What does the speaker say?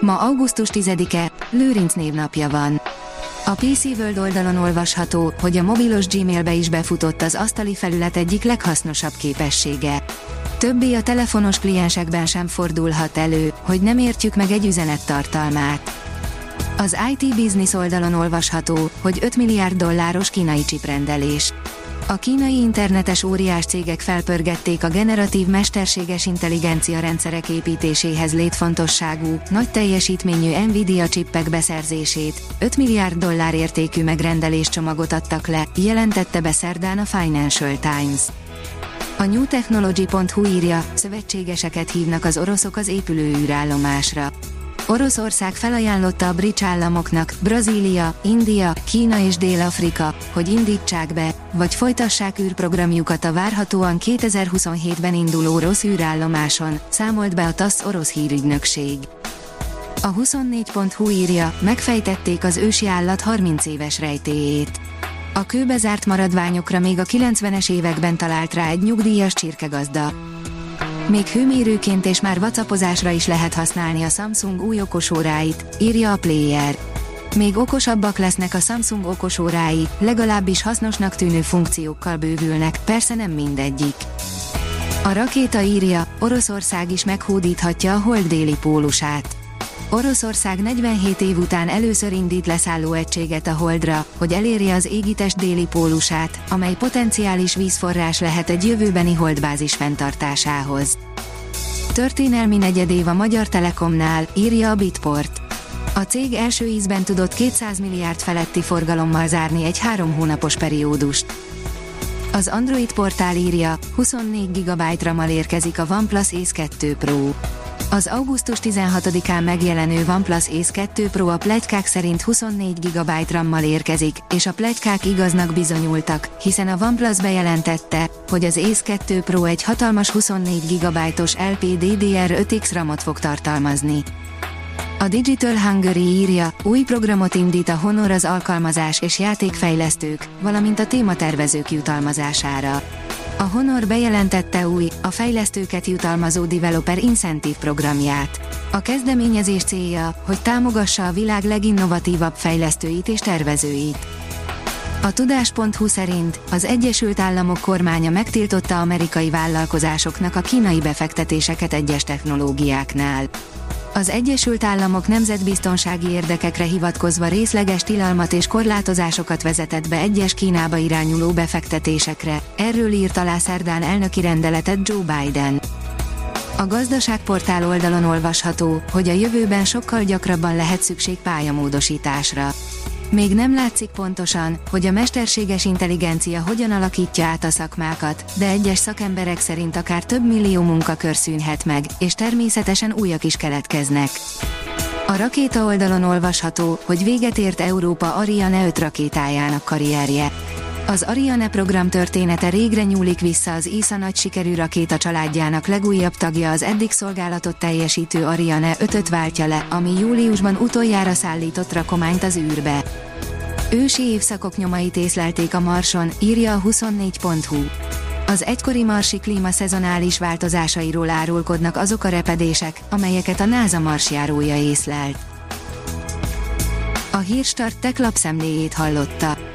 Ma augusztus 10-e, Lőrinc névnapja van. A PC World oldalon olvasható, hogy a mobilos Gmailbe is befutott az asztali felület egyik leghasznosabb képessége. Többé a telefonos kliensekben sem fordulhat elő, hogy nem értjük meg egy üzenet tartalmát. Az IT Business oldalon olvasható, hogy 5 milliárd dolláros kínai csiprendelés. A kínai internetes óriás cégek felpörgették a generatív mesterséges intelligencia rendszerek építéséhez létfontosságú, nagy teljesítményű Nvidia csippek beszerzését, 5 milliárd dollár értékű megrendeléscsomagot adtak le, jelentette be szerdán a Financial Times. A newtechnology.hu írja, szövetségeseket hívnak az oroszok az épülő űrállomásra. Oroszország felajánlotta a brit államoknak, Brazília, India, Kína és Dél-Afrika, hogy indítsák be, vagy folytassák űrprogramjukat a várhatóan 2027-ben induló orosz űrállomáson, számolt be a TASZ orosz hírügynökség. A 24.hu írja, megfejtették az ősi állat 30 éves rejtéjét. A kőbe zárt maradványokra még a 90-es években talált rá egy nyugdíjas csirkegazda. Még hőmérőként és már whatsappozásra is lehet használni a Samsung új okosóráit, írja a Player. Még okosabbak lesznek a Samsung okosórái, legalábbis hasznosnak tűnő funkciókkal bővülnek, persze nem mindegyik. A rakéta írja, Oroszország is meghódíthatja a hold déli pólusát. Oroszország 47 év után először indít leszálló egységet a Holdra, hogy elérje az égitest déli pólusát, amely potenciális vízforrás lehet egy jövőbeni holdbázis fenntartásához. Történelmi negyedév a Magyar Telekomnál, írja a Bitport. A cég első ízben tudott 200 milliárd feletti forgalommal zárni egy három hónapos periódust. Az Android portál írja, 24 GB RAM-mal érkezik a OnePlus Ace 2 Pro. Az augusztus 16-án megjelenő OnePlus Ace 2 Pro a plegykák szerint 24 GB RAM-mal érkezik, és a plegykák igaznak bizonyultak, hiszen a OnePlus bejelentette, hogy az Ace 2 Pro egy hatalmas 24 GB-os LPDDR5X RAM-ot fog tartalmazni. A Digital Hungary írja, új programot indít a Honor az alkalmazás és játékfejlesztők, valamint a tématervezők jutalmazására. A Honor bejelentette új, a fejlesztőket jutalmazó Developer Incentive programját. A kezdeményezés célja, hogy támogassa a világ leginnovatívabb fejlesztőit és tervezőit. A tudás.hu szerint az Egyesült Államok kormánya megtiltotta amerikai vállalkozásoknak a kínai befektetéseket egyes technológiáknál. Az Egyesült Államok nemzetbiztonsági érdekekre hivatkozva részleges tilalmat és korlátozásokat vezetett be egyes Kínába irányuló befektetésekre, erről írt alá szerdán elnöki rendeletet Joe Biden. A gazdaságportál oldalon olvasható, hogy a jövőben sokkal gyakrabban lehet szükség pályamódosításra. Még nem látszik pontosan, hogy a mesterséges intelligencia hogyan alakítja át a szakmákat, de egyes szakemberek szerint akár több millió munkakör szűnhet meg, és természetesen újak is keletkeznek. A rakéta oldalon olvasható, hogy véget ért Európa Ariane 5 rakétájának karrierje. Az Ariane program története régre nyúlik vissza az ISA nagy sikerű rakéta családjának legújabb tagja az eddig szolgálatot teljesítő Ariane 5-öt váltja le, ami júliusban utoljára szállított rakományt az űrbe. Ősi évszakok nyomait észlelték a Marson, írja a 24.hu. Az egykori marsi klíma szezonális változásairól árulkodnak azok a repedések, amelyeket a NASA marsjárója észlelt. A Hírstart tech lapszemléjét hallotta.